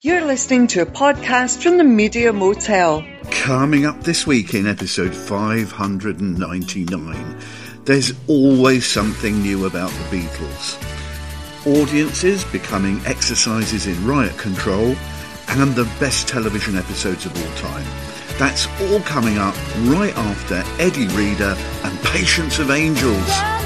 You're listening to a podcast from the Media Motel. Coming up this week in episode 599, there's always something new about the Beatles. Audiences becoming exercises in riot control, and the best television episodes of all time. That's all coming up right after Eddie Reader and Patience of Angels.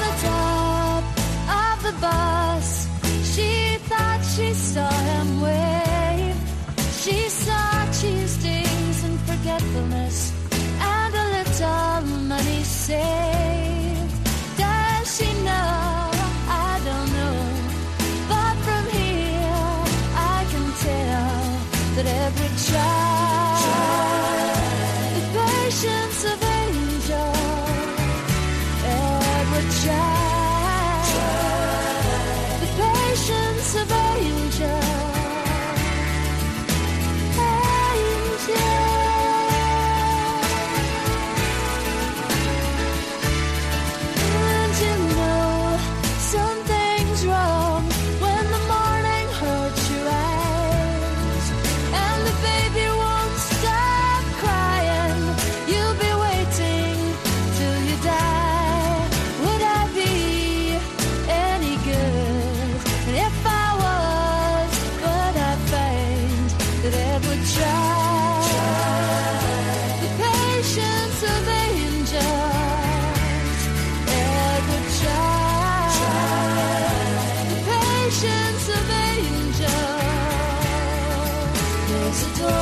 There's a door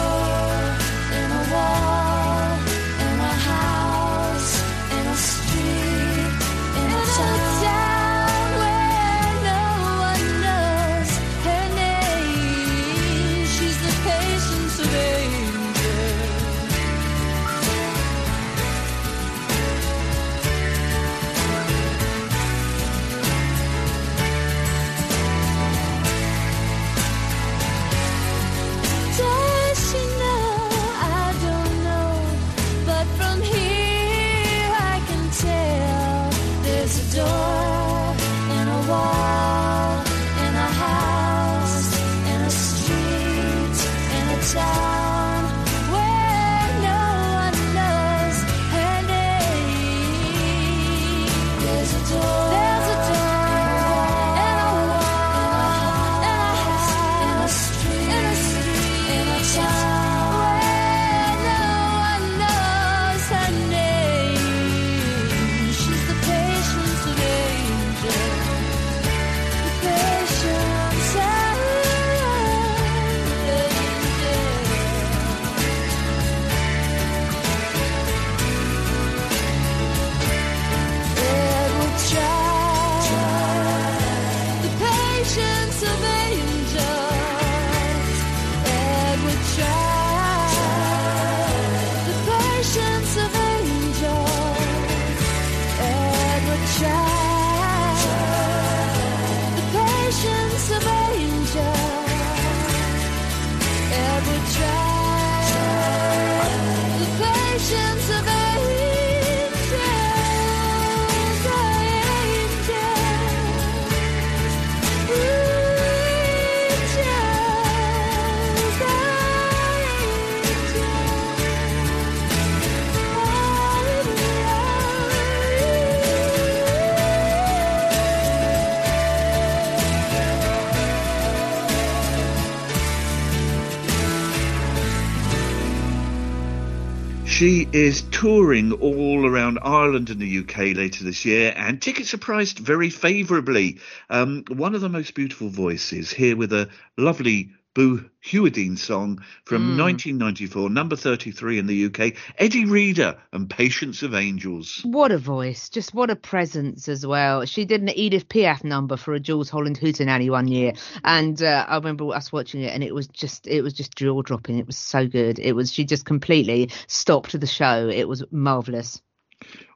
She is touring all around Ireland and the UK later this year, and tickets are priced very favourably. Um, one of the most beautiful voices here with a lovely Boo Hewerdine song from 1994, number 33 in the UK, Eddie Reader and Patience of Angels. What a voice, just what a presence as well. She did an Edith Piaf number for a Jools Holland Hootenanny one year, and uh, I remember us watching it, and it was just it was just jaw dropping. It was so good. It was she just completely stopped the show. It was marvelous.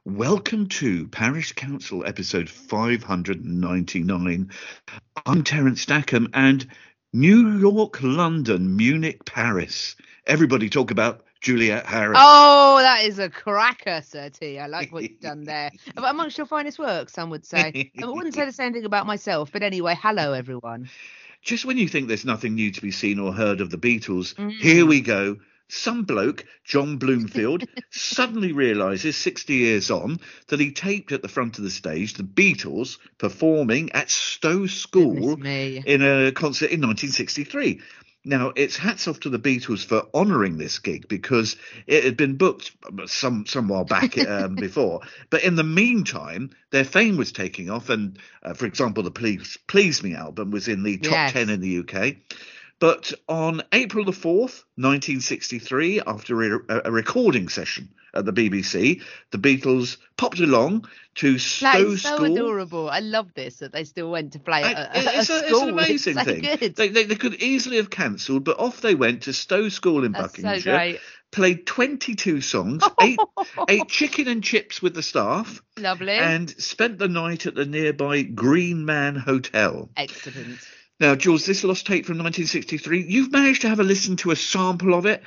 Welcome to Parish Counsel episode 599. I'm Terence Stackham and New York, London, Munich, Paris. Everybody talk about Juliet Harris. Oh, that is a cracker, Sir T. I like what you've done there. But amongst your finest work, some would say. I wouldn't say the same thing about myself, but anyway, hello everyone. just when you think there's nothing new to be seen or heard of the Beatles, Mm. here we go. Some bloke, John Bloomfield, suddenly realizes 60 years on that he taped at the front of the stage the Beatles performing at Stowe School in a concert in 1963. Now, it's hats off to the Beatles for honouring this gig because it had been booked some some while back um, before. But in the meantime, their fame was taking off, and uh, for example, the Please Please Me album was in the top Yes. ten in the UK. But on April the 4th, 1963, after a, a recording session at the BBC, the Beatles popped along to Stowe is so School. adorable. I love this that they still went to play at a, a, it's, a, it's an amazing it's so thing. They, they, they could easily have cancelled, but off they went to Stowe School in That's so Buckinghamshire, great. played 22 songs, ate, ate chicken and chips with the staff, Lovely. and spent the night at the nearby Green Man Hotel. Excellent. Now, Jules, this lost tape from 1963, you've managed to have a listen to a sample of it.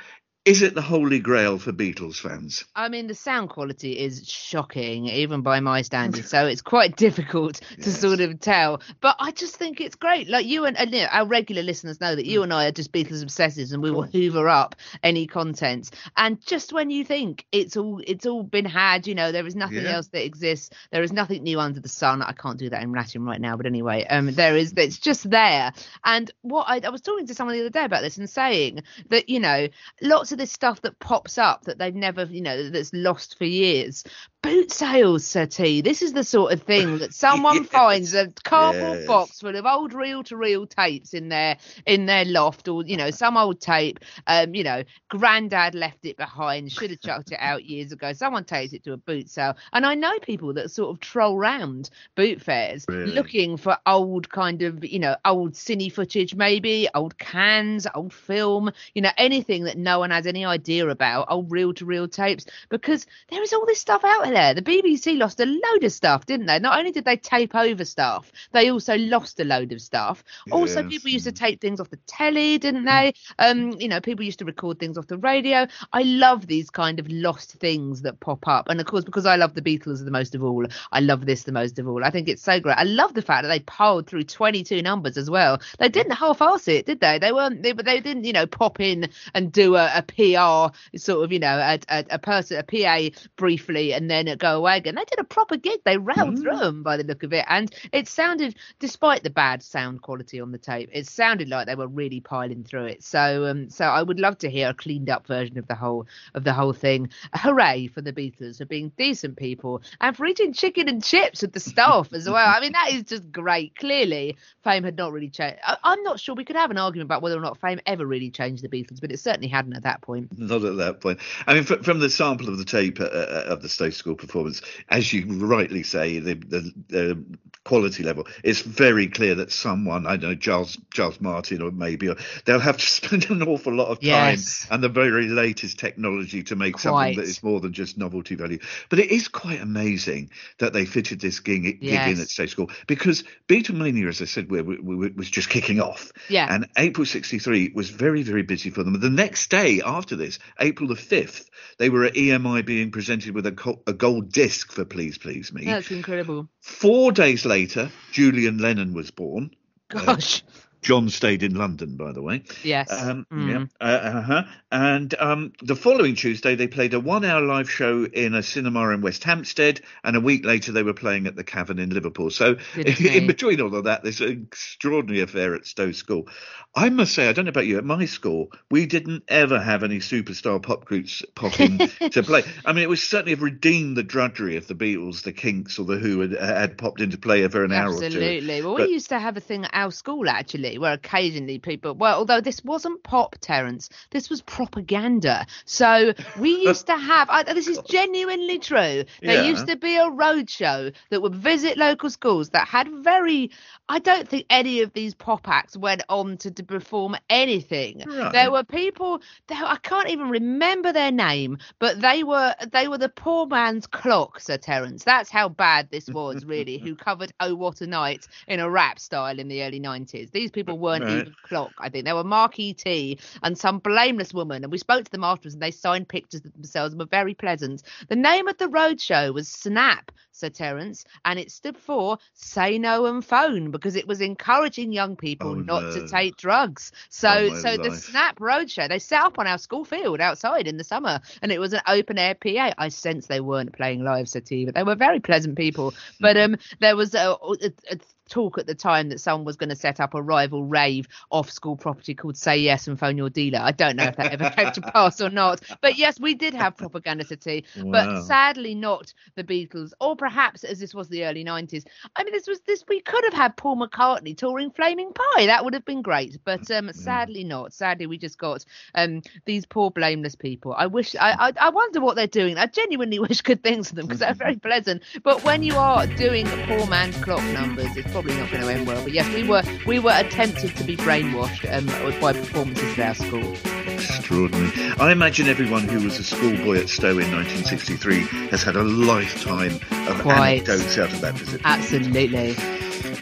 Is it the holy grail for Beatles fans? I mean, the sound quality is shocking, even by my standards. so it's quite difficult to Yes. sort of tell. But I just think it's great. Like you and, and you know, our regular listeners know that Mm. you and I are just Beatles obsessives, and we will hoover up any content. And just when you think it's all it's all been had, you know, there is nothing Yeah. else that exists. There is nothing new under the sun. I can't do that in Latin right now, but anyway, um, there is. It's just there. And what I, I was talking to someone the other day about this and saying that you know lots of this stuff that pops up that they've never you know that's lost for years boot sales sir t this is the sort of thing that someone Yes. finds a cardboard Yes. box full of old reel to reel tapes in their in their loft or you know some old tape um you know granddad left it behind should have chucked it out years ago someone takes it to a boot sale and i know people that sort of troll round boot fairs Really? looking for old kind of you know old cine footage maybe old cans old film you know anything that no one has any idea about old reel to reel tapes because there is all this stuff out there. The bbc lost a load of stuff didn't they? Not only did they tape over stuff they also lost a load of stuff. Also people used to tape things off the telly didn't they? Um you know people used to record things off the radio. I love these kind of lost things that pop up. And of course because i love the beatles the most of all i love this the most of all. I think it's so great. I love the fact that they piled through 22 numbers as well. They didn't half-ass it did they? They weren't they, they didn't you know pop in and do a, a pr sort of you know a, a, a person a pa briefly and then go away again. They did a proper gig. They railed Mm. through them by the look of it. And it sounded despite the bad sound quality on the tape it sounded like they were really piling through it. So um so i would love to hear a cleaned up version of the whole of the whole thing. Hooray for the beatles for being decent people and for eating chicken and chips with the staff as well. I mean that is just great. Clearly fame had not really changed. I, i'm not sure we could have an argument about whether or not fame ever really changed the beatles but it certainly hadn't at that point Not at that point. I mean, fr- from the sample of the tape uh, uh, of the Stowe School performance, as you rightly say, the, the, the quality level, it's very clear that someone, I don't know, Charles Charles Martin or maybe, or they'll have to spend an awful lot of time Yes. and the very latest technology to make something that is more than just novelty value. But it is quite amazing that they fitted this gig, gig in at Stowe School because Beatlemania, as I said, we, we, we, was just kicking off. Yeah. And April 63 was very, very busy for them. The next day after this, April the 5th, they were at EMI being presented with a, co- a gold disc for Please Please Me. that's incredible Four days later, Julian Lennon was born. gosh John stayed in London, by the way. yes Um, Mm. yeah, uh, uh-huh. And um, the following Tuesday, they played a one-hour live show in a cinema in West Hampstead, and a week later, they were playing at the Cavern in Liverpool. So, Goodness in me. between all of that, this extraordinary affair at Stowe School. I must say, I don't know about you, at my school, we didn't ever have any superstar pop groups popping to play. I mean, it was certainly have redeemed the drudgery if the Beatles, the Kinks, or the Who had, had popped into play for an hour or two. Absolutely. Well, But- we used to have a thing at our school actually, where occasionally people, well, although this wasn't pop, Terence, this was propaganda. So we used to have. I, this is genuinely true. There Yeah. used to be a roadshow that would visit local schools that had very. I don't think any of these pop acts went on to, to perform anything. Right. There were people. There, I can't even remember their name, but they were they were the poor man's clock, Sir Terence. That's how bad this was, really. who covered "Oh What a Night" in a rap style in the early '90s. These people weren't Right. even clock. I think they were Mark E.T. and some blameless woman. And we spoke to them afterwards and they signed pictures of themselves and were very pleasant. The name of the roadshow was Snap, Sir Terence, and it stood for Say No and Phone because it was encouraging young people Oh, not no. to take drugs. So, Oh, so the life. Snap Roadshow, they set up on our school field outside in the summer and it was an open air PA. I sense they weren't playing live Sativa, but they were very pleasant people. But um, there was a, a, a talk at the time that someone was going to set up a rival rave off school property called Say Yes and Phone Your Dealer. I don't know if that ever came to pass or not. But yes, we did have propaganda Sativa, Wow. but sadly not the Beatles, or perhaps as this was the early 90s. I mean, this was this, we could have had Paul McCartney touring Flaming Pie. That would have been great. But um, sadly not. Sadly, we just got um, these poor blameless people. I wish, I, I, I wonder what they're doing. I genuinely wish good things for them because they're very pleasant. But when you are doing a poor man's clock numbers, it's probably not going to end well. But yes, we were we were attempted to be brainwashed um, by performances at our school. Extraordinary. I imagine everyone who was a schoolboy at Stowe in 1963 has had a lifetime of Quite. anecdotes out of that visit. Absolutely.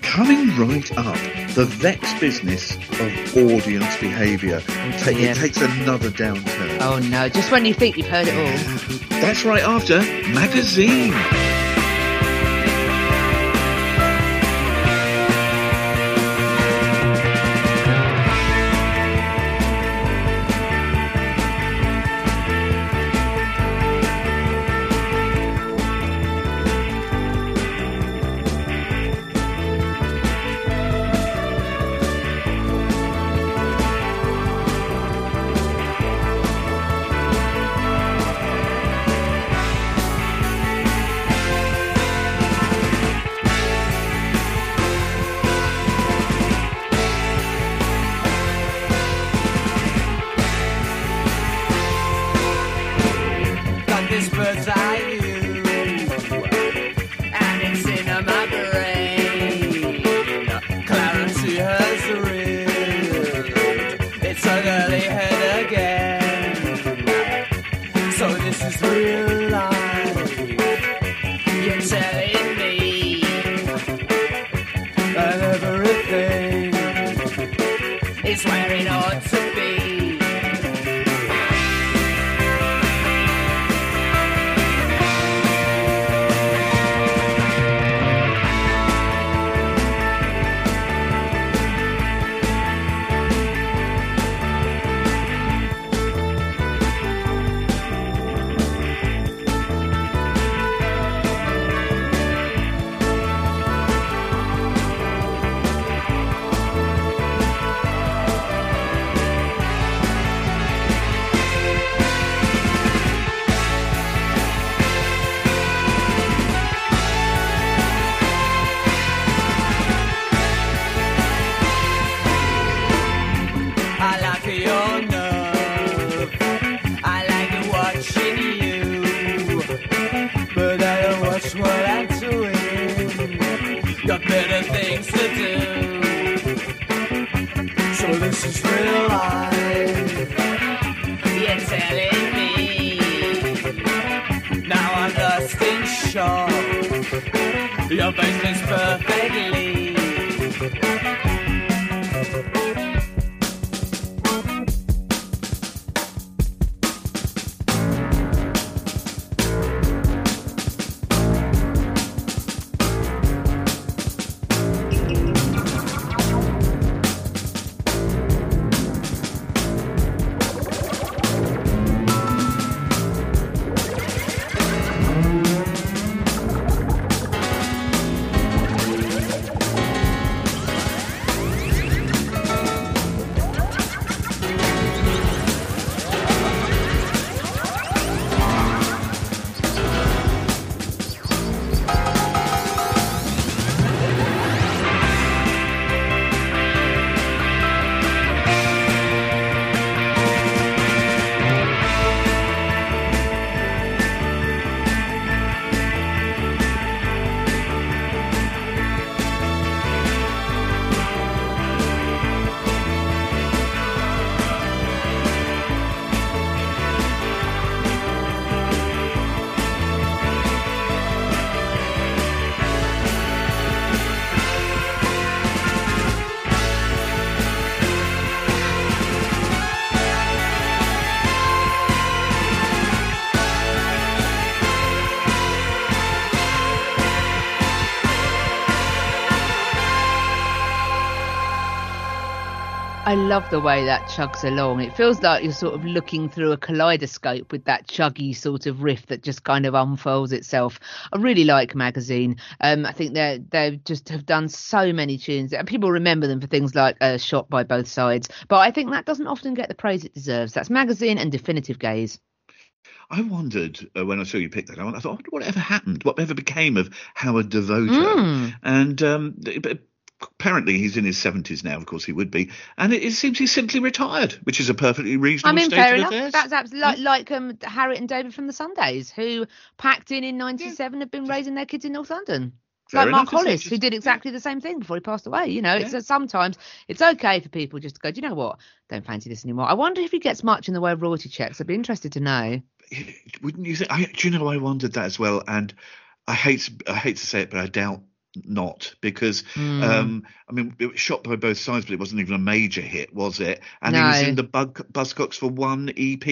Coming right up, the vexed business of audience behaviour. Ta- it takes another downturn. Oh no! Just when you think you've heard it all. That's right after magazine. Is where it I love the way that chugs along. It feels like you're sort of looking through a kaleidoscope with that chuggy sort of riff that just kind of unfolds itself. I really like magazine. Um, I think they they just have done so many tunes, and people remember them for things like uh, "Shot by Both Sides." But I think that doesn't often get the praise it deserves. That's magazine and definitive gaze. I wondered uh, when I saw you pick that. I thought, I wonder whatever happened, whatever became of Howard Devoto. Mm. And um, apparently he's in his seventies now. Of course he would be, and it, it seems he's simply retired, which is a perfectly reasonable I mean, state fair enough. affairs. That's absolutely like, like um, Harriet and David from the Sundays, who packed in in '97, have been raising their kids in North London. Fair like Mark enough, it? Hollis, who did exactly the same thing before he passed away. You know, it's uh, sometimes it's okay for people just to go. Do you know what? Don't fancy this anymore. I wonder if he gets much in the way of royalty checks. I'd be interested to know. Wouldn't you think? I, do you know? I wondered that as well, and I hate I hate to say it, but I doubt not because Hmm. um I mean it was shot by both sides, but it wasn't even a major hit, was it? And he was in the Bug, Buzzcocks for one EP,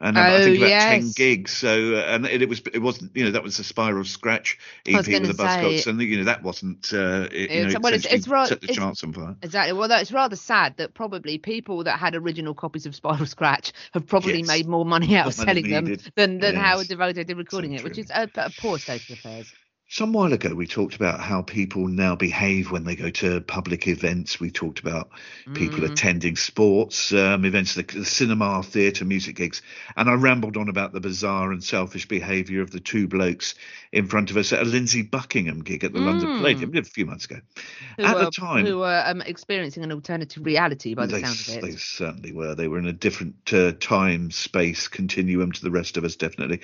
and um, I Oh, think about ten gigs. So and it, it was it wasn't you know that was the Spiral Scratch EP with the gonna say- Buzzcocks, and you know that wasn't uh, it, you It's- know well, it's- it's right- set the it's- charts on fire. Exactly. Well, that's rather sad that probably people that had original copies of Spiral Scratch have probably Yes. made more money out of selling them than than Yes. Howard Devoto did recording So it, which is a, a poor state of affairs. Some while ago, we talked about how people now behave when they go to public events. We talked about people Mm. attending sports um, events, the, the cinema, theatre, music gigs, and I rambled on about the bizarre and selfish behaviour of the two blokes in front of us at a Lindsey Buckingham gig at the London Mm. Palladium a few months ago. Who at were, the time, who were um, experiencing an alternative reality by the they, sound of they certainly were. They were in a different uh, time space continuum to the rest of us, definitely.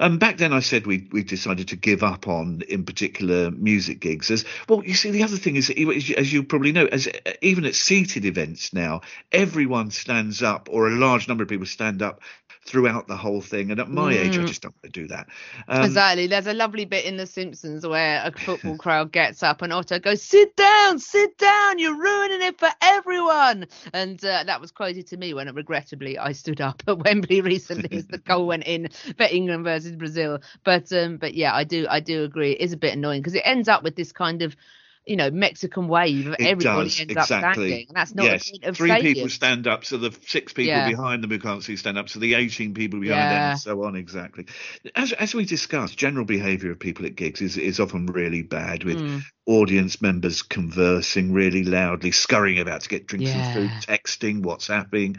Um, back then, I said we we decided to give up on, in particular, music gigs. As well, you see, the other thing is, as you- as you probably know, as uh, even at seated events now, everyone stands up, or a large number of people stand up throughout the whole thing. And at my age, I Mm. just don't want to do that. Um, exactly. There's a lovely bit in The Simpsons where a football crowd gets up and Otto goes, "Sit down, sit down. You're ruining it for everyone." And uh, that was quoted to me when, regrettably, I stood up at Wembley recently as the goal went in for England versus Brazil. But um, but yeah, I do I do agree. It is a bit annoying because it ends up with this kind of you know Mexican wave of It everybody does, ends up exactly. standing, and that's not yes, the point of three stadium. people stand up, so the six people Yeah. behind them who can't see stand up, so the 18 people behind them, and so on. Exactly. As as we discussed, general behaviour of people at gigs is is often really bad, with Mm. audience members conversing really loudly, scurrying about to get drinks and food, Yeah. texting, WhatsApping,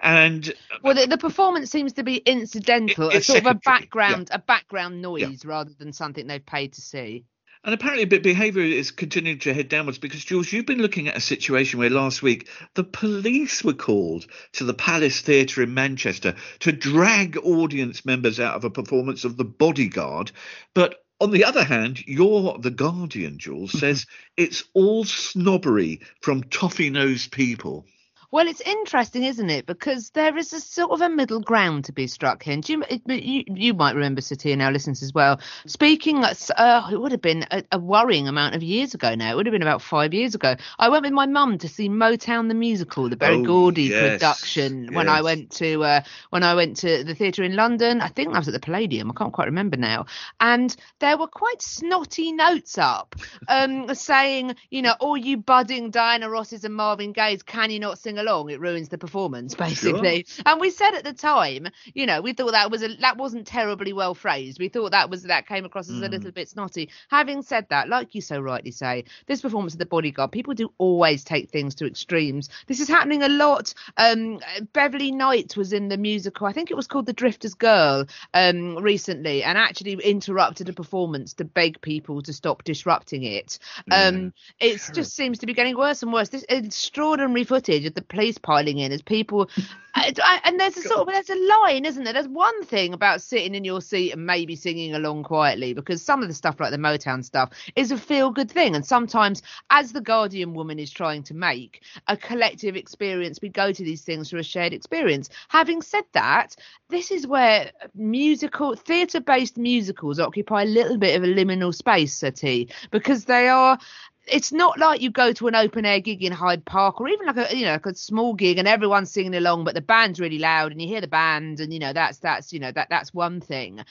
and Well, the, the performance seems to be incidental, It- a sort of a yeah. background, a background noise rather than something they've paid to see. And apparently, be- behaviour is continuing to head downwards because, Jules, you've been looking at a situation where last week the police were called to the Palace Theatre in Manchester to drag audience members out of a performance of The Bodyguard. But on the other hand, your The Guardian, Jules, says it's all snobbery from toffee nosed people. Well, it's interesting, isn't it? Because there is a sort of a middle ground to be struck here. And you, you, you might remember, City, and our listeners as well. Speaking, uh, it would have been a, a worrying amount of years ago now. It would have been about five years ago. I went with my mum to see Motown the musical, the Berry Oh, Gordy yes, production. When I went to uh, when I went to the theatre in London, I think I was at the Palladium. I can't quite remember now. And there were quite snotty notes up, um, saying, you know, all you budding Diana Rosses and Marvin Gayes, can you not sing along? It ruins the performance, basically. And we said at the time, you know, we thought that was a that wasn't terribly well phrased. We thought that was that came across as a little bit snotty. Having said that, like you so rightly say, this performance of the bodyguard, people do always take things to extremes. This is happening a lot. Um, Beverly Knight was in the musical, I think it was called The Drifter's Girl, um, recently, and actually interrupted a performance to beg people to stop disrupting it. Um, it just seems to be getting worse and worse. This extraordinary footage of the police piling in as people, and there's a sort of there's a line, isn't there? There's one thing about sitting in your seat and maybe singing along quietly because some of the stuff like the Motown stuff is a feel good thing, and sometimes, as the Guardian woman is trying to make a collective experience, we go to these things for a shared experience. Having said that, this is where musical theatre based musicals occupy a little bit of a liminal space, Sati, because they are it's not like you go to an open air gig in Hyde Park or even like a you know like a small gig and everyone's singing along but the band's really loud and you hear the band and you know that's that's you know that that's one thing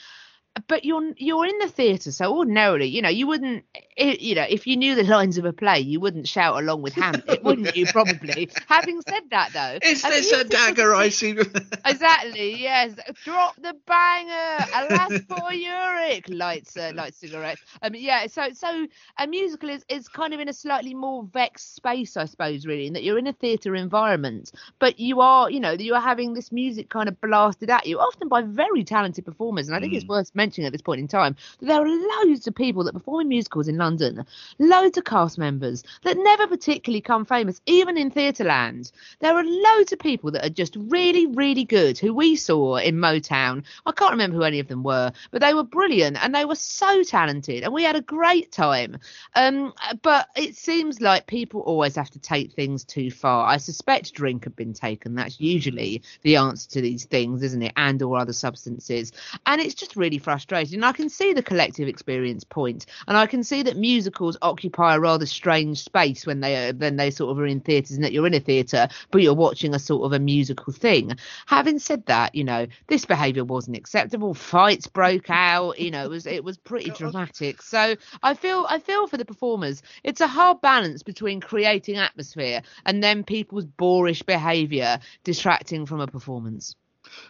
but you're you're in the theatre, so ordinarily, you know, you wouldn't, i you know, if you knew the lines of a play, you wouldn't shout along with Hamlet, wouldn't you? Probably. Having said that, though, Is I mean, this a dagger I see? Exactly. Yes. Drop the banger. Alas for Yorick. Lights, uh, light cigarettes. Um. Yeah. So, so a musical is is kind of in a slightly more vexed space, I suppose, really, in that you're in a theatre environment, but you are, you know, you are having this music kind of blasted at you, often by very talented performers. And I think it's worth mentioning at this point in time that there are loads of people that perform in musicals in London, loads of cast members that never particularly come famous, even in Theatreland. There are loads of people that are just really, really good who we saw in Motown. I can't remember who any of them were, but they were brilliant and they were so talented and we had a great time. Um, but it seems like people always have to take things too far. I suspect drink had been taken. That's usually the answer to these things, isn't it? And or other substances. And it's just really frustrating. And I can see the collective experience point, and I can see that musicals occupy a rather strange space when they are when they sort of are in theatres, and that you're in a theatre, but you're watching a sort of a musical thing. Having said that, you know, this behaviour wasn't acceptable. Fights broke out. You know, it was it was pretty dramatic. So I feel I feel for the performers. It's a hard balance between creating atmosphere and then people's boorish behaviour distracting from a performance.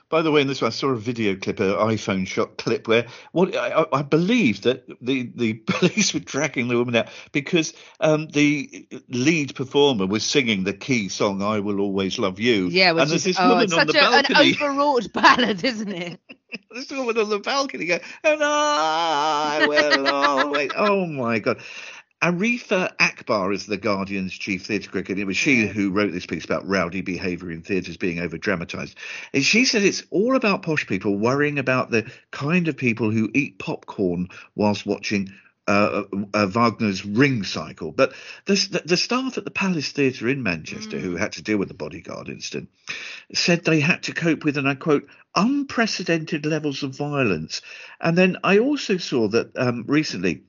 By the way, in this one, I saw a video clip, an iPhone shot clip, where what I, I- believe that the, the police were dragging the woman out because um, the lead performer was singing the key song "I Will Always Love You." Yeah, which and there's is this oh, woman it's on the a, an overwrought ballad, isn't it? this woman on the balcony going, and I will always. Oh my god. Arifa Akbar is the Guardian's chief theatre critic. and It was she who wrote this piece about rowdy behaviour in theatres being over dramatised. And she said it's all about posh people worrying about the kind of people who eat popcorn whilst watching uh, uh, Wagner's Ring Cycle. But the, the, the staff at the Palace Theatre in Manchester, who had to deal with the bodyguard incident, said they had to cope with, and I quote, unprecedented levels of violence. And then I also saw that um, recently,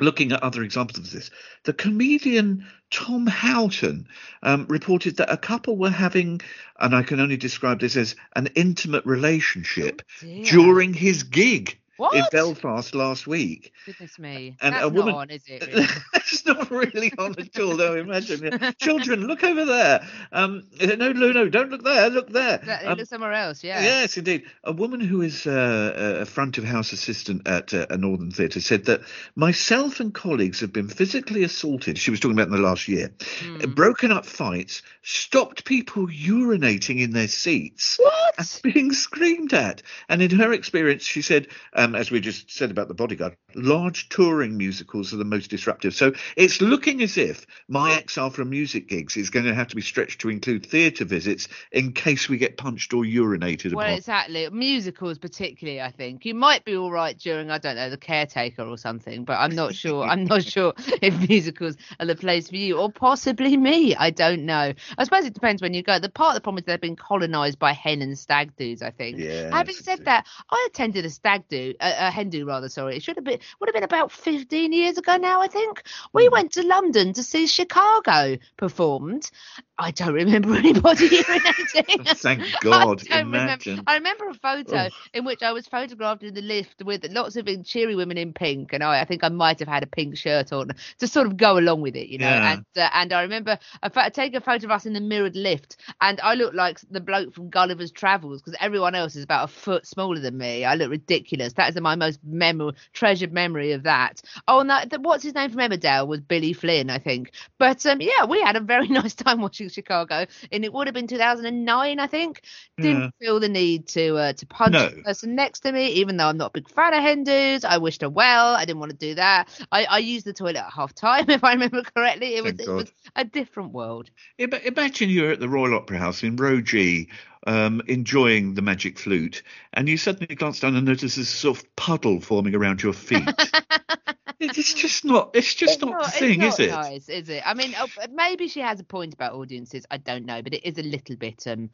looking at other examples of this, the comedian Tom Houghton um, reported that a couple were having, and I can only describe this as an intimate relationship dear. during his gig in Belfast last week. Goodness me. And That's a woman- not on, is it? Really? It's not really on at all. No, imagine. Children, look over there. Um, no, no, no, don't look there. Look there. That- Um, look somewhere else, yeah. Yes, indeed. A woman who is uh, a front of house assistant at uh, a Northern Theatre said that myself and colleagues have been physically assaulted. She was talking about in the last year, Hmm. broken up fights, stopped people urinating in their seats. What? and Being screamed at. And in her experience, she said, as we just said about the bodyguard, large touring musicals are the most disruptive. So it's looking as if my XR from music gigs is going to have to be stretched to include theatre visits in case we get punched or urinated Well, upon. exactly. Musicals, particularly, I think you might be all right during, I don't know, the caretaker or something. But I'm not sure. I'm not sure if musicals are the place for you, or possibly me. I don't know. I suppose it depends when you go. The part of the problem is they've been colonised by hen and stag dudes. I think. Yes, Having said that, I attended a stag do, a, hen rather. Sorry, it should have been would have been about 15 years ago now. I think we went to London to see Chicago performed. I don't remember anybody urinating. Thank I God. remember. Imagine. I remember a photo Ugh. in which I was photographed in the lift with lots of cheery women in pink, and I, I think I might have had a pink shirt on to sort of go along with it, you know. Yeah. And uh, and I remember I fa- taking a photo of us in the mirrored lift, and I looked like the bloke from Gulliver's Travels because everyone else is about a foot smaller than me. I look ridiculous. That is my most memo- treasured memory of that. Oh, and that, that what's his name from Emmerdale was Billy Flynn, I think. But um, yeah, we had a very nice time watching Chicago, and it would have been 2009, I think. Didn't Yeah. feel the need to uh, to punch No. the person next to me, even though I'm not a big fan of Hindus. I wished her well. I didn't want to do that. I, I used the toilet at half time, if I remember correctly. It was it was a different world. Imagine you're at the Royal Opera House in Row G, um, enjoying the magic flute, and you suddenly glance down and notice a sort of puddle forming around your feet. it's just not. It's just not, the it's thing, not is it? Nice, is it? I mean, oh, maybe she has a point about audiences. I don't know, but it is a little bit. um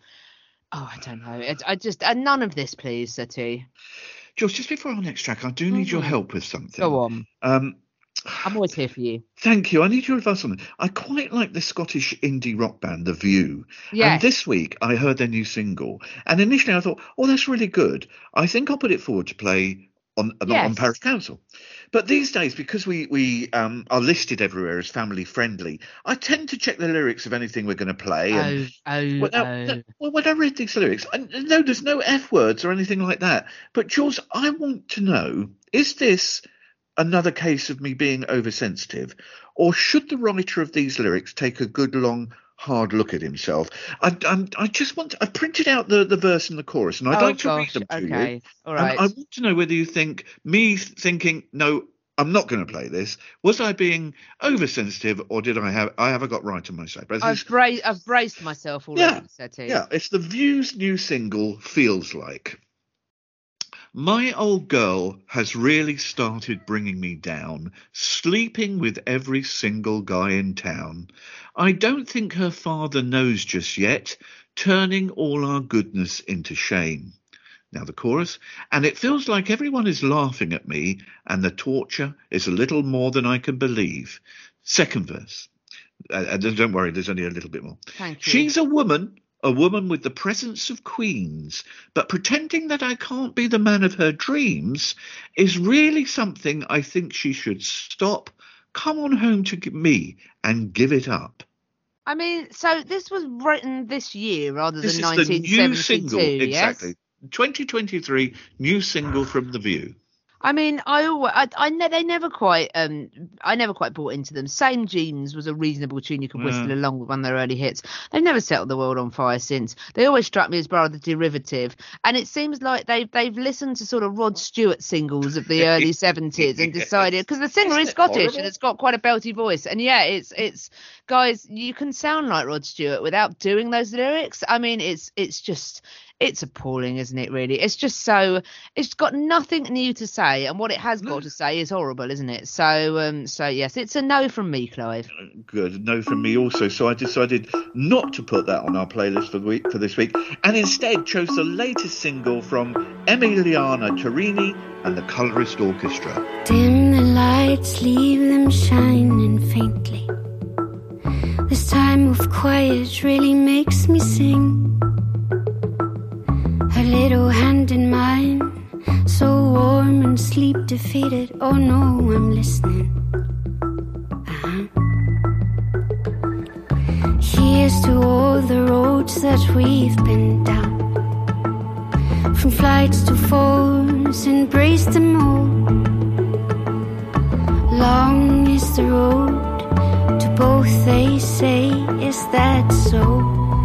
Oh, I don't know. It, I just uh, none of this, please, Sati. George, just before our next track, I do need your Mhm. help with something. Go on. Um, I'm always here for you. thank you. I need your advice on it. I quite like the Scottish indie rock band, The View. Yeah. And this week I heard their new single, and initially I thought, oh, that's really good. I think I'll put it forward to play on on Yes. parish counsel. But these days, because we we um, are listed everywhere as family friendly, I tend to check the lyrics of anything we're going to play. And Oh, oh, well, now, oh. when I read these lyrics, I, no, there's no F words or anything like that. But Jules, I want to know: is this another case of me being oversensitive, or should the writer of these lyrics take a good long? Hard look at himself. I, I'm, I just want. I printed out the, the verse and the chorus, and I'd oh like to read gosh, them to you. okay, all And right. I want to know whether you think me thinking no, I'm not going to play this. Was I being oversensitive, or did I have I have I got right on my side? But I've, bra- I've braced myself already, Yeah, yeah, it's the View's new single, Feels Like. My old girl has really started bringing me down, sleeping with every single guy in town. I don't think her father knows just yet, turning all our goodness into shame. Now the chorus, and it feels like everyone is laughing at me, and the torture is a little more than I can believe. Second verse. Uh, uh, don't worry, there's only a little bit more. Thank you. She's a woman, a woman with the presence of queens, but pretending that I can't be the man of her dreams is really something I think she should stop, come on home to me and give it up. I mean, so this was written this year rather This than is the new single, yes? exactly. 2023 new single from The View. I mean, I always, I, I ne- they never quite, um, I never quite bought into them. Same Jeans was a reasonable tune you could whistle Yeah. along with one of their early hits. They've never settled the world on fire since. They always struck me as rather derivative, and it seems like they've they've listened to sort of Rod Stewart singles of the early seventies and decided because the singer is Scottish horrible? and it's got quite a belty voice, and yeah, it's it's guys, you can sound like Rod Stewart without doing those lyrics. I mean, it's it's just it's appalling, isn't it? Really, it's just so it's got nothing new to say, and what it has got to say is horrible, isn't it? So, um, so yes, it's a no from me, Clive. Good, no from me also. So I decided not to put that on our playlist for the week for this week, and instead chose the latest single from Emiliana Torrini and the Colorist Orchestra. Dim the lights, leave them shining faintly. This time of quiet really makes me sing. Little hand in mine, so warm and sleep defeated. Oh no, I'm listening. Uh-huh. Here's to all the roads that we've been down. From flights to falls, embrace them all. Long is the road to both, they say. Is that so?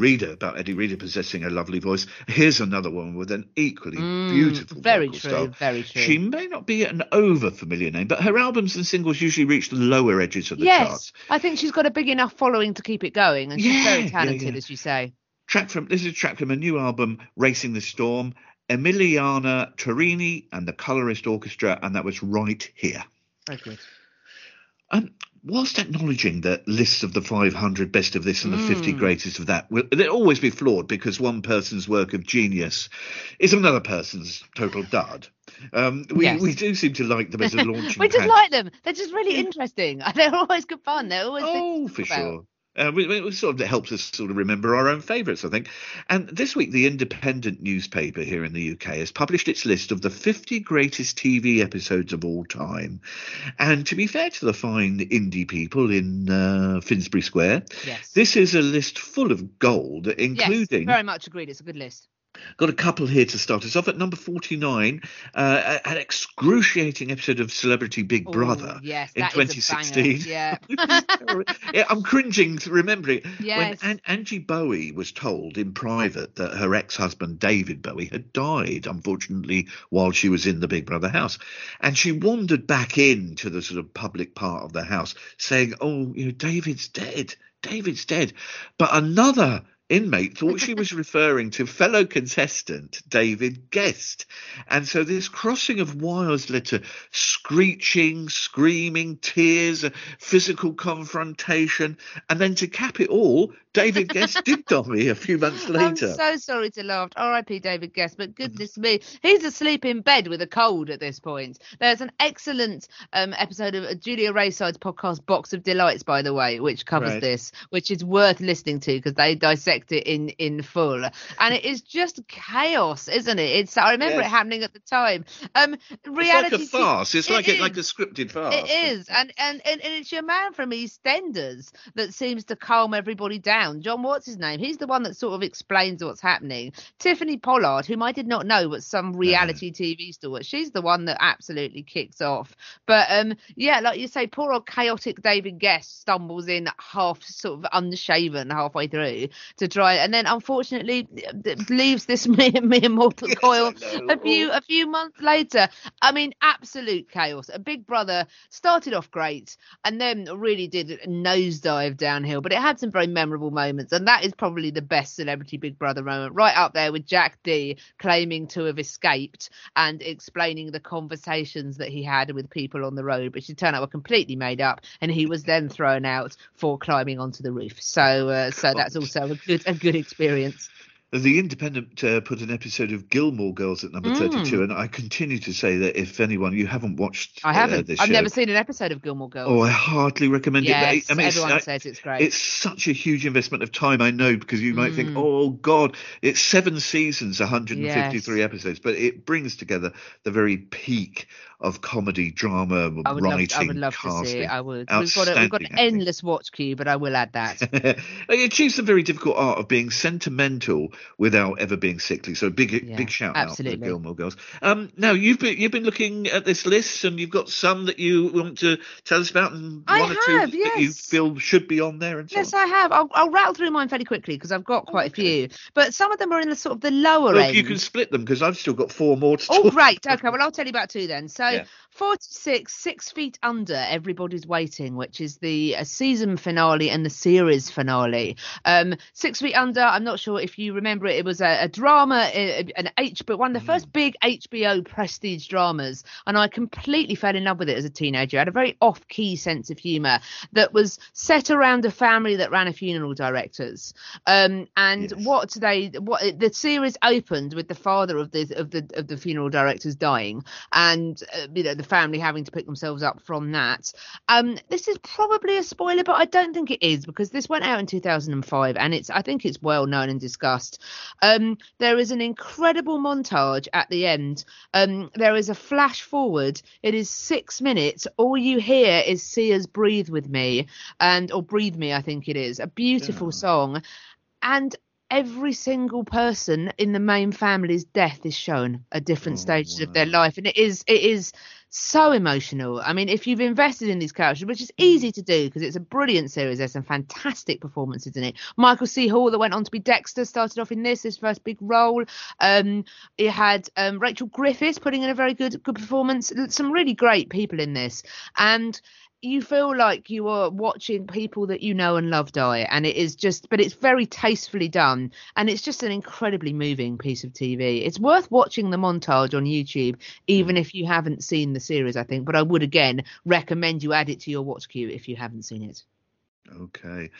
Reader about Eddie Reader possessing a lovely voice. Here's another one with an equally beautiful Mm, very vocal true, style. very true. She may not be an over familiar name, but her albums and singles usually reach the lower edges of the yes, charts. I think she's got a big enough following to keep it going, and she's Yeah, very talented, yeah. as you say. Track from this is a track from a new album, Racing the Storm, Emiliana Torrini and the Colorist Orchestra, and that was right here. Good. Um, whilst acknowledging that lists of the 500 best of this and the 50 Mm. greatest of that will they'll always be flawed because one person's work of genius is another person's total dud. Um, we, Yes. we do seem to like them as a launching we just pad. like them. They're just really interesting. They're always good fun. They're always Oh, for about. sure. Uh, we, we- it sort of helps us sort of remember our own favourites, I think. And this week, the Independent newspaper here in the UK has published its list of the 50 greatest TV episodes of all time. And to be fair to the fine indie people in uh, Finsbury Square, Yes. this is a list full of gold, including Yes, very much agreed. It's a good list. Got a couple here to start us off at number 49, uh, an excruciating episode of Celebrity Big Ooh, Brother yes, in that is a banger. 2016. Yeah. yeah, I'm cringing remembering Yes. when An- Angie Bowie was told in private that her ex-husband David Bowie had died, unfortunately, while she was in the Big Brother house, and she wandered back into the sort of public part of the house, saying, "Oh, you know, David's dead. David's dead," but another. Inmate thought she was referring to fellow contestant David Gest. And so this crossing of wires led to screeching, screaming, tears, physical confrontation. And then to cap it all, David Gest did Tommy a few months later. I'm so sorry to laugh. R.I.P. David Gest, but goodness me, he's asleep in bed with a cold at this point. There's an excellent um, episode of Julia Raeside's podcast, Box of Delights, by the way, which covers Right. this, which is worth listening to because they dissect it in in full, and it is just chaos, isn't it? It's I remember Yes. it happening at the time. Um, It's reality like a farce. It's It like a, like a scripted farce. It is, and, and and and it's your man from EastEnders that seems to calm everybody down. John, what's his name? He's the one that sort of explains what's happening. Tiffany Pollard, whom I did not know was some reality TV star, she's the one that absolutely kicks off. But um, yeah, like you say, poor old chaotic David Gest stumbles in half sort of unshaven halfway through to try, and then unfortunately leaves this mere, mere mortal Yes, coil a few a few months later. I mean, absolute chaos. A Big Brother started off great and then really did nosedive downhill, but it had some very memorable moments, and that is probably the best celebrity Big Brother moment, right up there with Jack Dee claiming to have escaped and explaining the conversations that he had with people on the road, which it turned out were completely made up, and he was then thrown out for climbing onto the roof. So, uh, so that's also a good a good experience. The Independent uh, put an episode of Gilmore Girls at number Mm. 32, and I continue to say that if anyone, you haven't watched I uh, haven't. this I've show, never seen an episode of Gilmore Girls. Oh, I hardly recommend yes, it. I mean, it's, everyone uh, says it's great. It's such a huge investment of time, I know, because you might think, Mm. oh, God, it's seven seasons, 153 Yes. episodes, but it brings together the very peak of comedy, drama, would love, writing, I would love to see casting. it. I would. We've got, a, we've got an acting. endless watch queue, but I will add that. he achieves the very difficult art of being sentimental without ever being sickly. So big, Yeah, big shout out to the Gilmore Girls. Um, now you've been you've been looking at this list, and you've got some that you want to tell us about, and I one or two have, that you feel should be on there, and so yes, on. I have. I'll, I'll rattle through mine fairly quickly because I've got quite a few. But some of them are in the sort of the lower end. you can split them because I've still got four more to Oh, great. Okay, well, I'll tell you about two then. So, Yeah. 46, Six Feet Under, Everybody's Waiting, which is the uh, season finale and the series finale. Um, Six Feet Under, I'm not sure if you remember it, it was a, a drama, uh, an H, but one of the Mm. first big HBO prestige dramas. And I completely fell in love with it as a teenager. I had a very off key sense of humour that was set around a family that ran a funeral directors. Um, and Yes. what they, what the series opened with the father of the of the of the funeral directors dying, and uh, you know the family having to pick themselves up from that. Um, this is probably a spoiler, but I don't think it is because this went out in 2005, and it's I think it's well known and discussed. Um, there is an incredible montage at the end. Um, there is a flash forward. It is six minutes. All you hear is Sia's "Breathe with Me," and or "Breathe Me," I think it is. A beautiful Yeah. song, and every single person in the main family's death is shown at different Oh, stages of their life and it is it is so emotional. I mean, if you've invested in these characters, which is easy to do because it's a brilliant series, there's some fantastic performances in it. Michael C. Hall, that went on to be Dexter, started off in this, his first big role. Um, it had um, Rachel Griffiths putting in a very good good performance. Some really great people in this, and you feel like you are watching people that you know and love die and it is just but it's very tastefully done and it's just an incredibly moving piece of tv it's worth watching the montage on youtube even mm. if you haven't seen the series i think but i would again recommend you add it to your watch queue if you haven't seen it. Okay.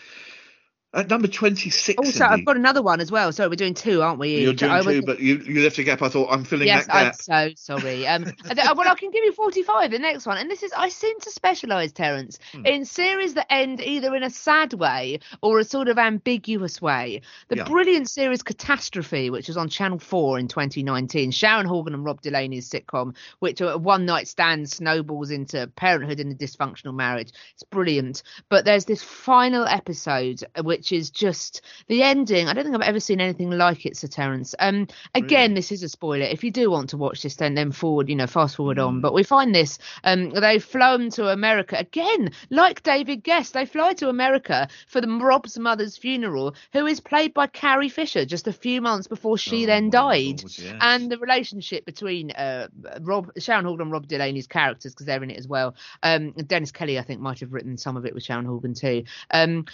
At number 26. also in i've got another one as well sorry we're doing two aren't we You're doing I two, but you, you left a gap. I thought I'm filling Yes, that I'm so sorry. Um, well, I can give you 45, the next one. And this is, I seem to specialise, Terence, Hmm. in series that end either in a sad way or a sort of ambiguous way. The Yeah. brilliant series Catastrophe, which was on Channel 4 in 2019, Sharon Horgan and Rob Delaney's sitcom, which a one night stand snowballs into parenthood in a dysfunctional marriage. It's brilliant. But there's this final episode, uh, which is just the ending. I don't think I've ever seen anything like it, Sir Terence. Um, again, this is a spoiler. If you do want to watch this, then then forward, you know, fast forward on. But we find this. Um, they've flown to America again, like David Gest. They fly to America for the Rob's mother's funeral, who is played by Carrie Fisher, just a few months before she Oh, then died. Yes. And the relationship between uh, Rob Sharon Horgan and Rob Delaney's characters, because they're in it as well. Um, Dennis Kelly, I think, might have written some of it with Sharon Horgan too. Um,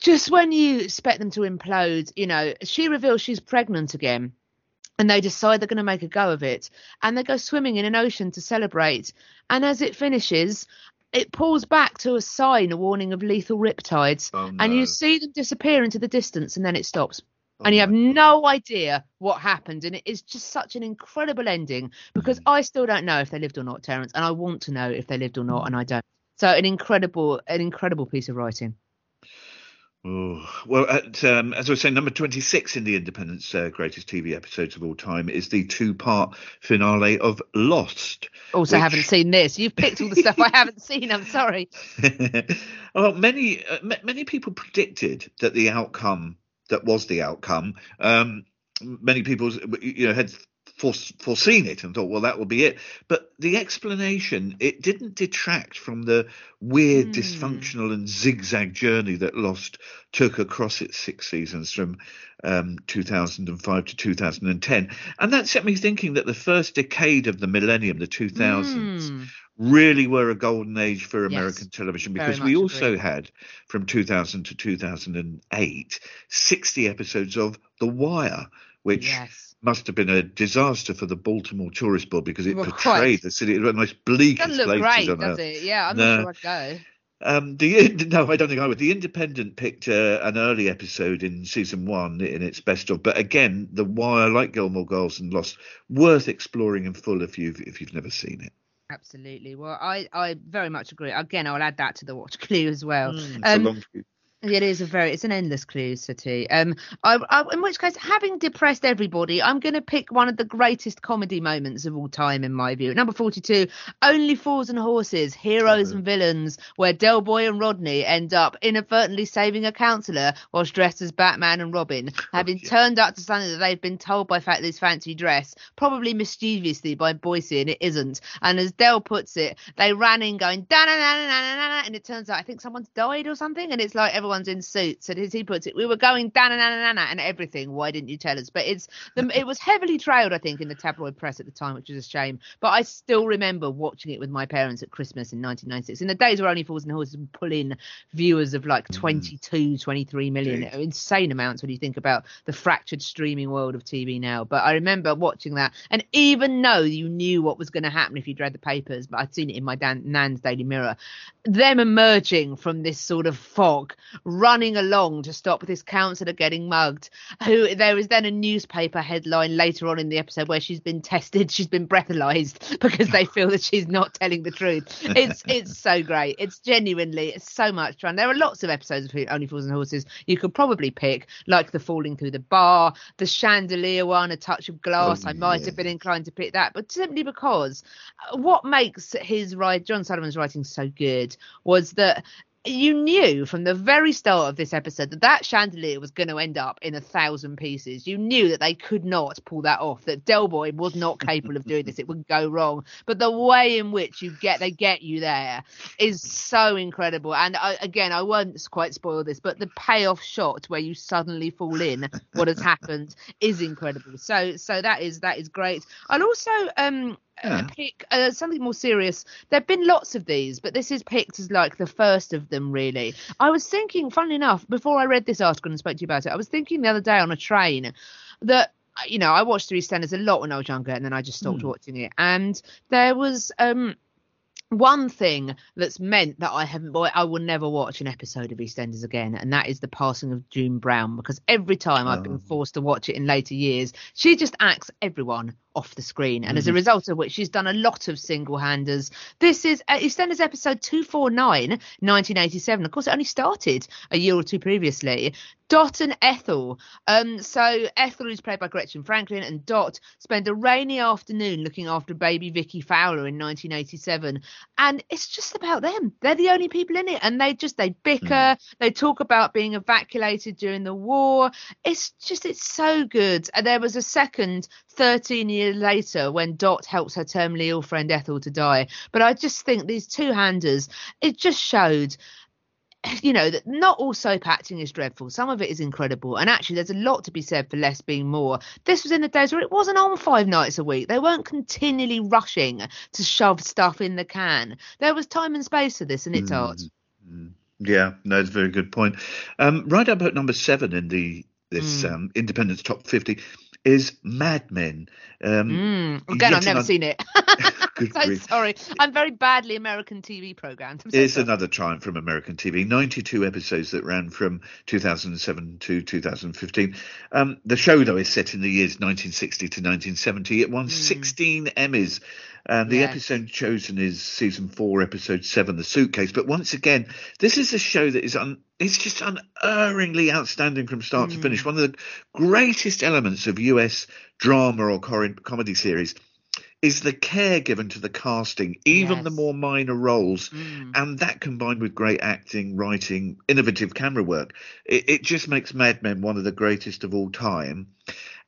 just when you expect them to implode, you know, she reveals she's pregnant again. And they decide they're going to make a go of it. And they go swimming in an ocean to celebrate. And as it finishes, it pulls back to a sign, a warning of lethal riptides. Oh, And you see them disappear into the distance and then it stops. Oh, and you have no idea what happened. And it is just such an incredible ending because Mm. I still don't know if they lived or not, Terence. And I want to know if they lived or not, and I don't. So an incredible, an incredible piece of writing. Oh, well, at, um, as I was saying, number 26 in the Independent's uh, greatest TV episodes of all time is the two part finale of Lost. Also, Which- haven't seen this. You've picked all the stuff I haven't seen. I'm sorry. well, many uh, ma- many people predicted that the outcome that was the outcome. Um, many people, you know, had foreseen it and thought, well, that will be it. But the explanation it didn't detract from the weird, Hmm. dysfunctional, and zigzag journey that Lost took across its six seasons from um, 2005 to 2010, and that set me thinking that the first decade of the millennium, the 2000s Hmm. really were a golden age for Yes, American television because we also agree. had from 2000 to 2008 60 episodes of The Wire, which Yes. must have been a disaster for the Baltimore Tourist Board because it Well, portrayed quite. the city as one of the most bleakest Doesn't look places great, on does earth. it? Yeah, I'm No. not sure I'd go. Um, the no, I don't think I would. The Independent picked uh, an early episode in season one in its best of, but again, The Wire, like Gilmore Girls and Lost, worth exploring in full if you've if you've never seen it. Absolutely. Well, I, I very much agree. Again, I'll add that to the watch clue as well. Mm, it's Um, a long It is a very, it's an endless clue, City. Um, I, I, in which case, having depressed everybody, I'm going to pick one of the greatest comedy moments of all time, in my view. Number 42, Only Fools and Horses, Heroes and Villains, where Del Boy and Rodney end up inadvertently saving a counsellor whilst dressed as Batman and Robin, having yeah. turned up to something that they've been told by fact this fancy dress, probably mischievously by Boycie, and it isn't. And as Del puts it, they ran in going da na na na na na na, and it turns out I think someone's died or something, and it's like everyone's in suits. And as he puts it, we were going na na and everything. Why didn't you tell us? But it's the, it was heavily trailed, I think, in the tabloid press at the time, which is a shame. But I still remember watching it with my parents at Christmas in 1996. In the days where Only Fools and Horses would pull in viewers of like hmm. 22, 23 million, Jeez. insane amounts when you think about the fractured streaming world of TV now. But I remember watching that, and even though you knew what was going to happen if you'd read the papers, but I'd seen it in my Dan- Nan's Daily Mirror, them emerging from this sort of fog, running along to stop this counsellor getting mugged. Who there is then a newspaper headline later on in the episode where she's been tested, she's been breathalyzed because they feel that she's not telling the truth. It's it's so great. It's genuinely it's so much fun. There are lots of episodes of Who- Only Fools and Horses you could probably pick, like the falling through the bar, the chandelier one, a touch of glass. Oh, I might yeah. have been inclined to pick that, but simply because uh, what makes his write John Sullivan's writing so good was that you knew from the very start of this episode that that chandelier was going to end up in a thousand pieces. You knew that they could not pull that off. That Del Boy was not capable of doing this. It would go wrong. But the way in which you get they get you there is so incredible. And I, again, I won't quite spoil this, but the payoff shot where you suddenly fall in what has happened is incredible. So so that is that is great. I'll also um Yeah. uh, pick uh, something more serious. There've been lots of these, but this is picked as like the first of them. Really, I was thinking, funnily enough, before I read this article and spoke to you about it, I was thinking the other day on a train that you know I watched Three Standards a lot when I was younger, and then I just stopped watching it. And there was um one thing that's meant that I haven't boy I will never watch an episode of EastEnders again, and that is the passing of June Brown because every time I've been forced to watch it in later years, she just acts everyone off the screen, and as a result of which she's done a lot of single handers. This is uh, EastEnders episode 249, 1987. Of course, it only started a year or two previously. Dot and Ethel. Um, so Ethel is played by Gretchen Franklin, and Dot spend a rainy afternoon looking after baby Vicky Fowler in 1987, and it's just about them. They're the only people in it, and they just they bicker. They talk about being evacuated during the war. It's just it's so good. And there was a second 13 years later when Dot helps her terminally ill friend Ethel to die. But I just think these two handers, it just showed you know that not all soap acting is dreadful. Some of it is incredible. And actually there's a lot to be said for less being more. This was in the days where it wasn't on five nights a week. They weren't continually rushing to shove stuff in the can. There was time and space for this and it's art. Yeah, no, it's a very good point. Um, right up at number seven in the this Hmm. um, Independence Top 50 is Mad Men. Um, Mm. again i've never another- seen it so sorry i'm very badly american tv programmed so It's sorry. another triumph from American TV. 92 episodes that ran from 2007 to 2015. Um, the show, though, is set in the years 1960 to 1970. It won 16 Emmys. And the Yes. episode chosen is season four, episode seven, The Suitcase. But once again, this is a show that is un- it's just unerringly outstanding from start to finish. One of the greatest elements of US drama or cor- comedy series is the care given to the casting, even the more minor roles. Mm. And that combined with great acting, writing, innovative camera work, it, it just makes Mad Men one of the greatest of all time.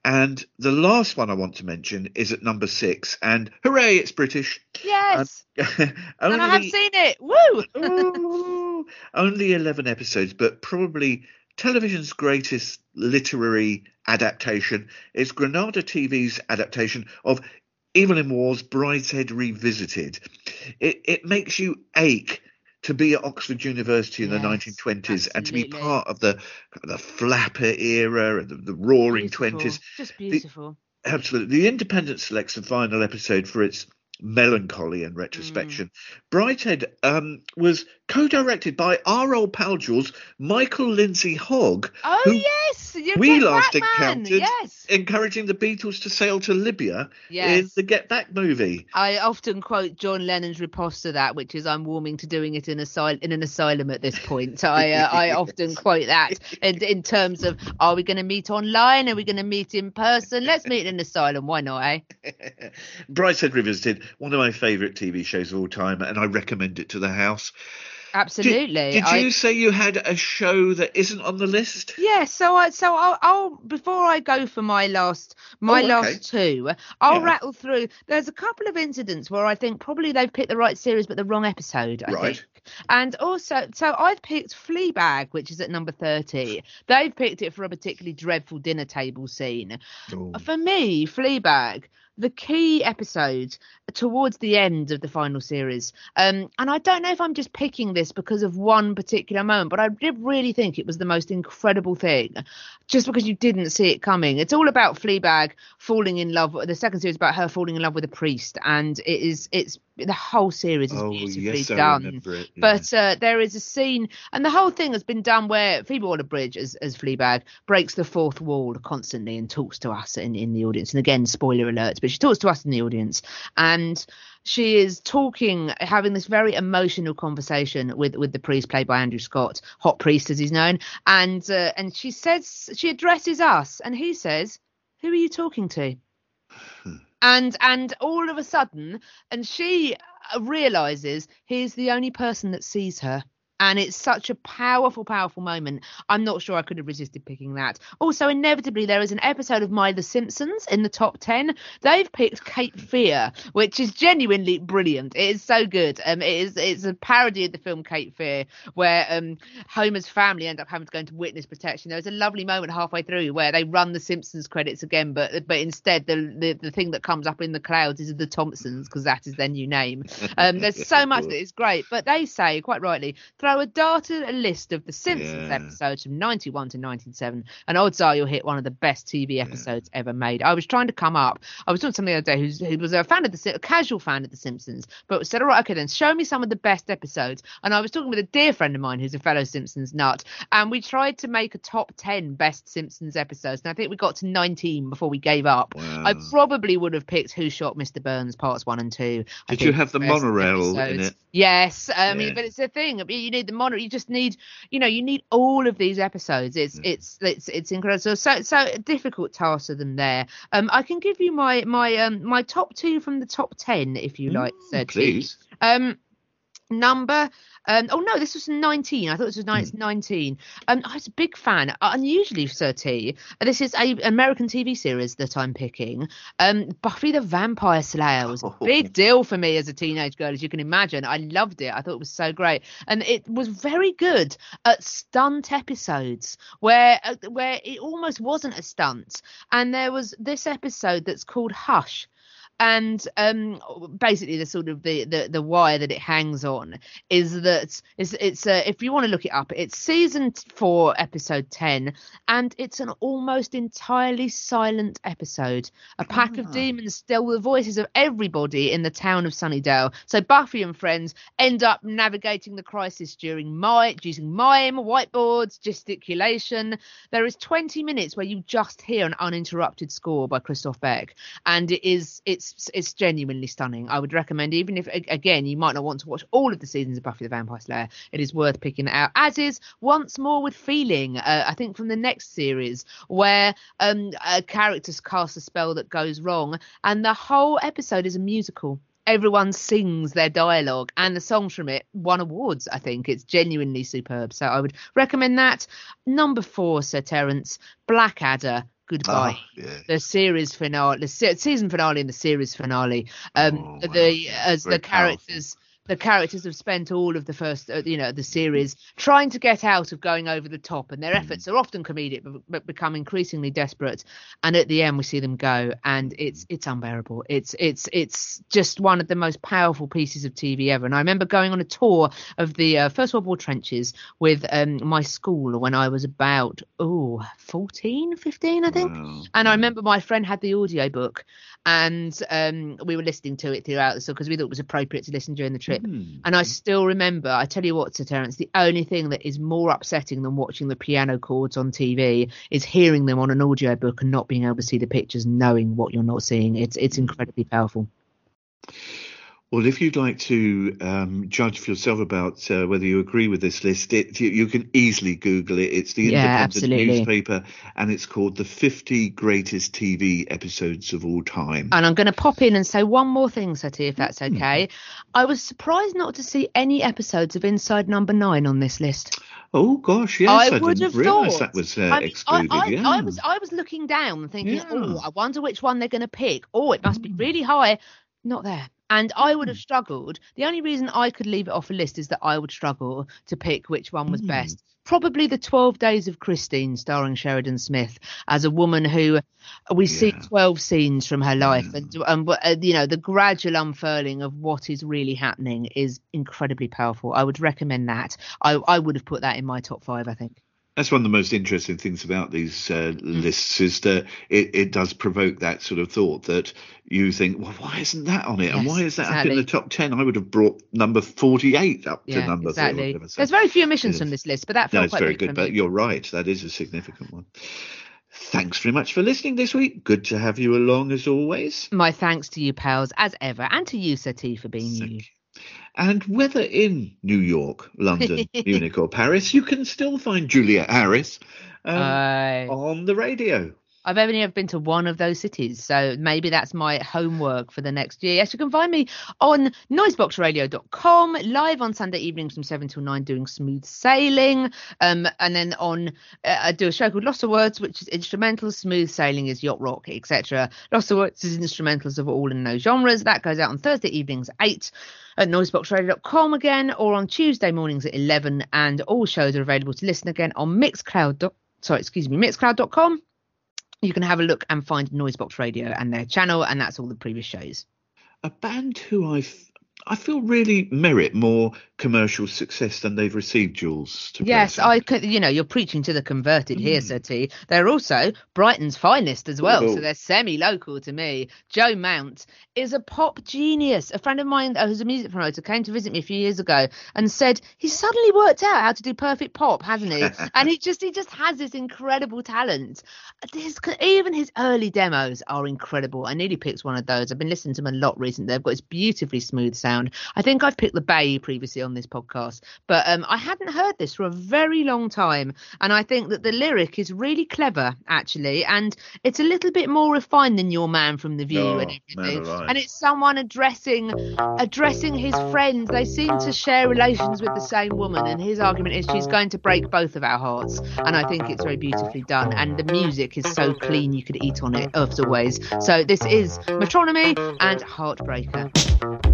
And the last one I want to mention is at number six. And hooray, it's British. yes only, and i have seen it woo only 11 episodes, but probably television's greatest literary adaptation. It's Granada TV's adaptation of Evelyn Waugh's Brideshead Revisited. It, it makes you ache to be at Oxford University in the Yes, 1920s and to be part of the the flapper era and the, the roaring Beautiful. 20s. just beautiful Absolutely. The Independent selects the final episode for its melancholy and retrospection. Brideshead um, was co-directed by our old pal Jules, Michael Lindsay Hogg, oh who yes you we last encountered yes encouraging the Beatles to sail to Libya in the Get Back movie. I often quote John Lennon's riposte to that, which is "I'm warming to doing it in asylum in an asylum at this point." I uh, I often quote that in, in terms of Are we going to meet online? Are we going to meet in person? Let's meet in an asylum. Why not? Eh? Brideshead Revisited, one of my favourite TV shows of all time, and I recommend it to the house. Did- Absolutely. Did, I- you say you had a show that isn't on the list? Yeah, so I so I'll, I'll before I go for my last my Oh, okay. last two, I'll Yeah. rattle through. There's a couple of incidents where I think probably they've picked the right series but the wrong episode. I Right. think. And also, so I've picked Fleabag, which is at number thirty. They've picked it for a particularly dreadful dinner table scene. For me, Fleabag, the key episode towards the end of the final series. Um, and I don't know if I'm just picking this because of one particular moment, but I did really think it was the most incredible thing, just because you didn't see it coming. It's all about Fleabag falling in love. The second series about her falling in love with a priest, and it is it's the whole series is Oh, beautifully yes, done. yeah. But uh, there is a scene, and the whole thing has been done where Phoebe Waller-Bridge, as, as Fleabag, breaks the fourth wall constantly and talks to us in, in the audience. And again, spoiler alert, but she talks to us in the audience, and she is talking, having this very emotional conversation with with the priest played by Andrew Scott, hot priest as he's known, and uh, and she says she addresses us, and he says, "Who are you talking to?" And and all of a sudden and she realizes he's the only person that sees her And it's such a powerful, powerful moment. I'm not sure I could have resisted picking that. Also, inevitably, there is an episode of My The Simpsons in the top 10. They've picked Cape Fear, which is genuinely brilliant. It is so good. Um, it is it's a parody of the film Cape Fear, where um, Homer's family end up having to go into witness protection. There's a lovely moment halfway through where they run the Simpsons credits again, but but instead the the, the thing that comes up in the clouds is the Thompsons because that is their new name. Um, there's so much that is great, but they say quite rightly throw a dart at a list of the Simpsons Yeah. episodes from 91 to 97, and odds are you'll hit one of the best TV episodes ever made. I was trying to come up. I was doing something the other day who's, who was a fan of the a casual fan of the Simpsons, but said, all right, okay, then show me some of the best episodes. And I was talking with a dear friend of mine who's a fellow Simpsons nut, and we tried to make a top 10 best Simpsons episodes, and I think we got to 19 before we gave up. I probably would have picked Who Shot Mr. Burns parts one and two. Did you have the monorail in it? Yes, I mean, Yeah. but it's a thing. Mean, you need the monorail. You just need, you know, you need all of these episodes. It's it's it's it's incredible. So so difficult task of them there. Um, I can give you my my um my top two from the top ten if you like. Mm, Sir T. please. Um, number. Um, oh no, this was 19. I thought this was it's 19. Um, I was a big fan. Uh, Unusually, Sir T. This is a American TV series that I'm picking. Um, Buffy the Vampire Slayer was a big deal for me as a teenage girl, as you can imagine. I loved it. I thought it was so great, and it was very good at stunt episodes where uh, where it almost wasn't a stunt. And there was this episode that's called Hush and um basically the sort of the the, the wire that it hangs on is that is it's uh, if you want to look it up it's season 4 episode 10 and it's an almost entirely silent episode. A pack of demons steal the voices of everybody in the town of sunnydale. So buffy and friends end up navigating the crisis during mime using mime whiteboards gesticulation. There is 20 minutes where you just hear an uninterrupted score by christophe beck and it is it's it's genuinely stunning. I would recommend even if again you might not want to watch all of the seasons of buffy the vampire slayer it is worth picking it out as is once more with feeling uh, i think from the next series where um a character casts a spell that goes wrong and the whole episode is a musical. Everyone sings their dialogue and the songs from it won awards i think. It's genuinely superb. So i would recommend that. Number four sir terence blackadder goodbye Ah, yeah. the series finale, the se- season finale, and the series finale. Um, Oh, wow. the as Very the characters. The characters have spent all of the first, uh, you know, the series trying to get out of going over the top, and their Mm. efforts are often comedic, but, but become increasingly desperate. And at the end, we see them go, and it's it's unbearable. It's it's it's just one of the most powerful pieces of TV ever. And I remember going on a tour of the uh, First World War trenches with um, my school when I was about oh 14, 15, I think. Wow. And I remember my friend had the audiobook and um, we were listening to it throughout the because we thought it was appropriate to listen during the trip. Hmm. And I still remember, I tell you what, Sir Terence, the only thing that is more upsetting than watching the piano chords on TV is hearing them on an audiobook and not being able to see the pictures, knowing what you're not seeing. It's it's incredibly powerful. Well, if you'd like to um, judge for yourself about uh, whether you agree with this list, it, you, you can easily Google it. It's the Yeah, Independent absolutely. newspaper, and it's called the 50 Greatest TV Episodes of All Time. And I'm going to pop in and say one more thing, Sati, if that's Hmm. okay. I was surprised not to see any episodes of Inside Number Nine on this list. oh gosh, yes, I I, would didn't have thought. that was uh, I, mean, excluded. I, yeah. I was I was looking down, thinking, Yeah. oh, I wonder which one they're going to pick. Oh, it must be Mm. really high. Not there. And I would have Hmm. struggled. The only reason I could leave it off a list is that I would struggle to pick which one was Mm. best. Probably the 12 Days of Christine, starring Sheridan Smith, as a woman who we see 12 scenes from her life. Yeah. And, and uh, you know, the gradual unfurling of what is really happening is incredibly powerful. I would recommend that. I, I would have put that in my top five, I think. That's one of the most interesting things about these uh, Hmm. lists is that it, it does provoke that sort of thought that you think, well, why isn't that on it? and why is that up in the top 10? I would have brought number 48 up to number exactly. 30. There's very few omissions Yes. from this list, but that No, it's very good, but me. you're right. That is a significant one. Thanks very much for listening this week. Good to have you along as always. My thanks to you, pals, as ever, and to you, Sati, for being Thank you. you. And whether in New York, London, Munich, or Paris, you can still find Julia Harris um, Aye. on the radio. I've only ever been to one of those cities, so maybe that's my homework for the next year. Yes, you can find me on noiseboxradio.com, live on Sunday evenings from 7 till 9 doing smooth sailing. Um, and then on, uh, I do a show called Lost of Words, which is instrumental, smooth sailing is yacht rock, etc. Lost of Words is instrumentals of all in those genres. That goes out on Thursday evenings at 8 at noiseboxradio.com again, or on Tuesday mornings at 11. And all shows are available to listen again on Mixcloud. Sorry, excuse me, mixcloud.com. You can have a look and find Noisebox Radio mm. and their channel, and that's all the previous shows. A band who I f- I feel really merit more commercial success than they've received, Jules. To Yes, present. I could. You know, you're preaching to the converted here, Mm. Sir T. They're also Brighton's finest as well, Oh. so they're semi-local to me. Joe Mount is a pop genius. A friend of mine who's a music promoter came to visit me a few years ago and said he's suddenly worked out how to do perfect pop, hasn't he? and he just he just has this incredible talent. This, even his early demos are incredible. I nearly picked one of those. I've been listening to them a lot recently. They've got this beautifully smooth sound. I think I've picked the Bay previously on this podcast, but um, I hadn't heard this for a very long time. And I think that the lyric is really clever, actually, and it's a little bit more refined than Your Man from the View Oh, and everything. And it's someone addressing addressing his friends. They seem to share relations with the same woman, and his argument is she's going to break both of our hearts. And I think it's very beautifully done. And the music is so clean you could eat on it as always. So this is Metronomy and Heartbreaker.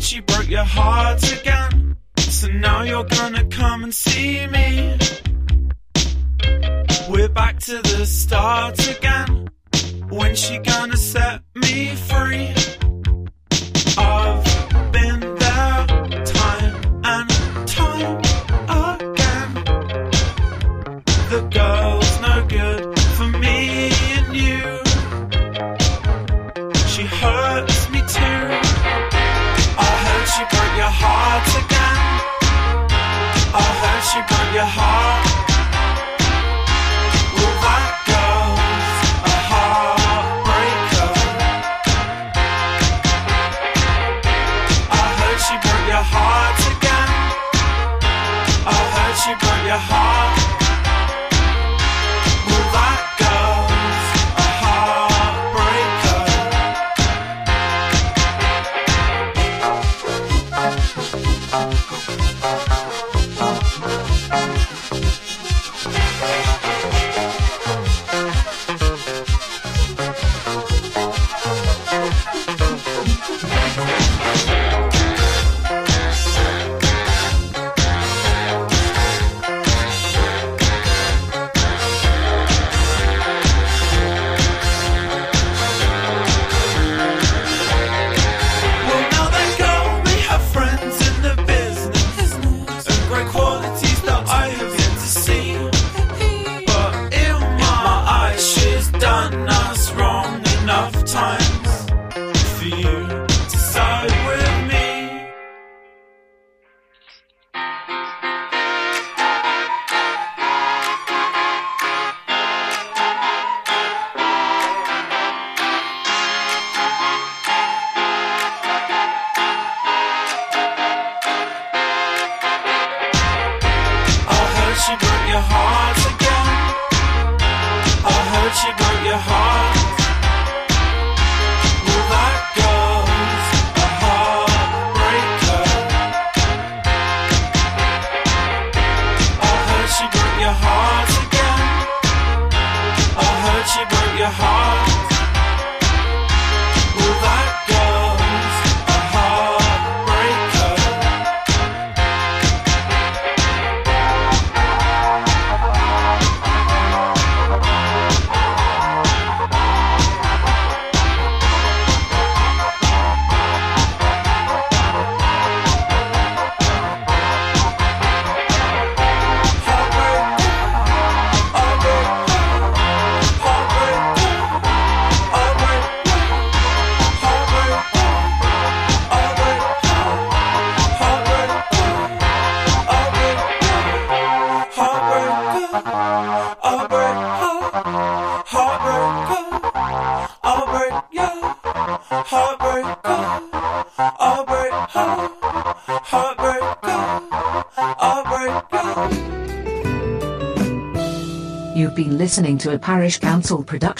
She broke your heart again. So now you're gonna come and see me. We're back to the start again. When she gonna set me free? She broke your heart. Parish Counsel production.